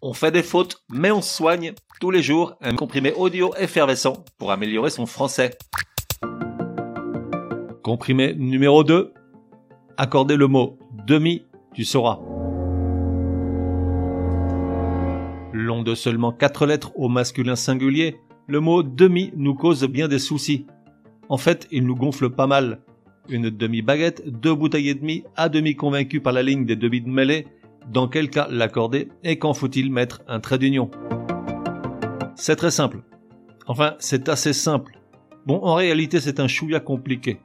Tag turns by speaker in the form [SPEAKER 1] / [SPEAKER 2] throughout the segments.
[SPEAKER 1] On fait des fautes, mais on soigne tous les jours un comprimé audio effervescent pour améliorer son français. Comprimé numéro 2. Accordez le mot demi, tu sauras. Long de seulement quatre lettres au masculin singulier, le mot demi nous cause bien des soucis. En fait, il nous gonfle pas mal. Une demi-baguette, deux bouteilles et demie, à demi convaincu par la ligne des demi de mêlée, dans quel cas l'accorder et quand faut-il mettre un trait d'union. C'est très simple. Enfin, c'est assez simple. Bon, en réalité, c'est un chouïa compliqué.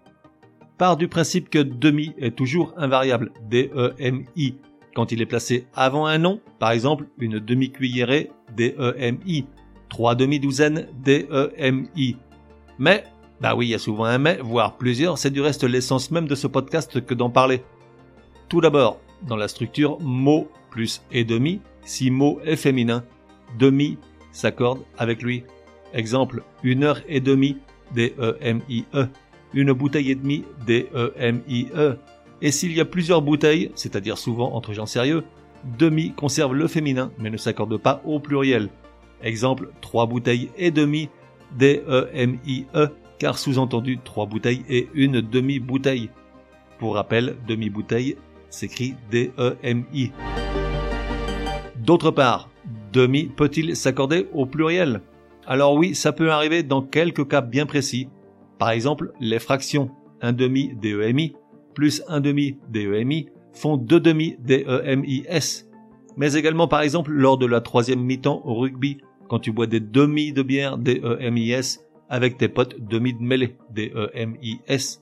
[SPEAKER 1] Part du principe que demi est toujours invariable, D-E-M-I, quand il est placé avant un nom, par exemple une demi-cuillerée, D-E-M-I, trois demi-douzaines, D-E-M-I. Mais, bah oui, il y a souvent un mais, voire plusieurs, c'est du reste l'essence même de ce podcast que d'en parler. Tout d'abord, dans la structure mot plus et demi, si mot est féminin, demi s'accorde avec lui. Exemple, une heure et demie, D-E-M-I-E. Une bouteille et demie, D-E-M-I-E. Et s'il y a plusieurs bouteilles, c'est-à-dire souvent entre gens sérieux, demi conserve le féminin, mais ne s'accorde pas au pluriel. Exemple, trois bouteilles et demie, D-E-M-I-E, car sous-entendu trois bouteilles et une demi-bouteille. Pour rappel, demi-bouteille s'écrit D-E-M-I. D'autre part, demi peut-il s'accorder au pluriel? Alors oui, ça peut arriver dans quelques cas bien précis. Par exemple, les fractions un demi DEMI plus un demi DEMI font deux demi DEMIS. Mais également par exemple lors de la troisième mi-temps au rugby, quand tu bois des demi de bière DEMIS avec tes potes demi de mêlée DEMIS.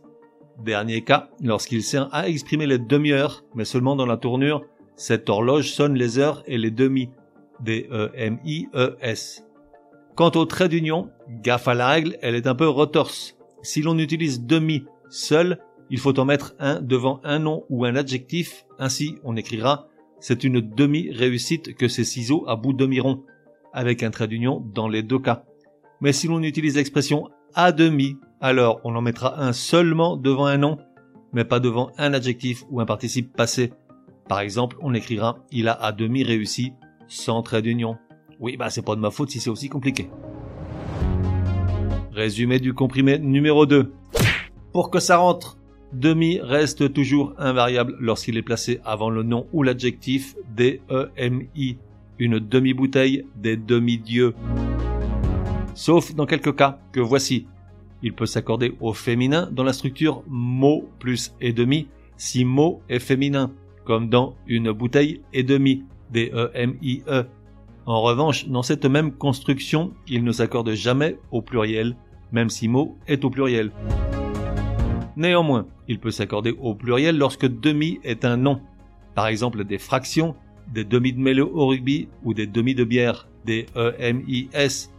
[SPEAKER 1] Dernier cas, lorsqu'il sert à exprimer les demi-heures, mais seulement dans la tournure, cette horloge sonne les heures et les demi. D-E-M-I-E-S. Quant au trait d'union, gaffe à la règle, elle est un peu retorse. Si l'on utilise demi seul, il faut en mettre un devant un nom ou un adjectif, ainsi on écrira c'est une demi-réussite que ces ciseaux à bout demi-rond, avec un trait d'union dans les deux cas. Mais si l'on utilise l'expression à demi, alors on en mettra un seulement devant un nom, mais pas devant un adjectif ou un participe passé. Par exemple, on écrira il a à demi réussi sans trait d'union. Oui, bah c'est pas de ma faute si c'est aussi compliqué. Résumé du comprimé numéro 2. Pour que ça rentre, demi reste toujours invariable lorsqu'il est placé avant le nom ou l'adjectif D-E-M-I. Une demi-bouteille des demi-dieux. Sauf dans quelques cas que voici. Il peut s'accorder au féminin dans la structure mot plus et demi si mot est féminin, comme dans une bouteille et demi, D-E-M-I-E. -E. En revanche, dans cette même construction, il ne s'accorde jamais au pluriel, même si mot est au pluriel. Néanmoins, il peut s'accorder au pluriel lorsque demi est un nom. Par exemple, des fractions, des demi de mélo au rugby ou des demi de bière, des E-M-I-S,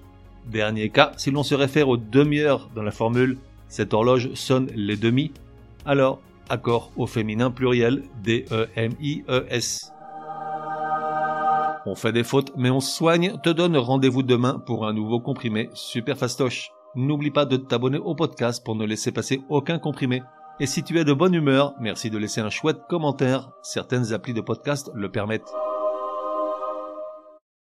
[SPEAKER 1] Dernier cas, si l'on se réfère aux demi-heures dans la formule cette horloge sonne les demi, alors accord au féminin pluriel D-E-M-I-E-S. On fait des fautes, mais on soigne, te donne rendez-vous demain pour un nouveau comprimé super fastoche. N'oublie pas de t'abonner au podcast pour ne laisser passer aucun comprimé. Et si tu es de bonne humeur, merci de laisser un chouette commentaire, certaines applis de podcast le permettent.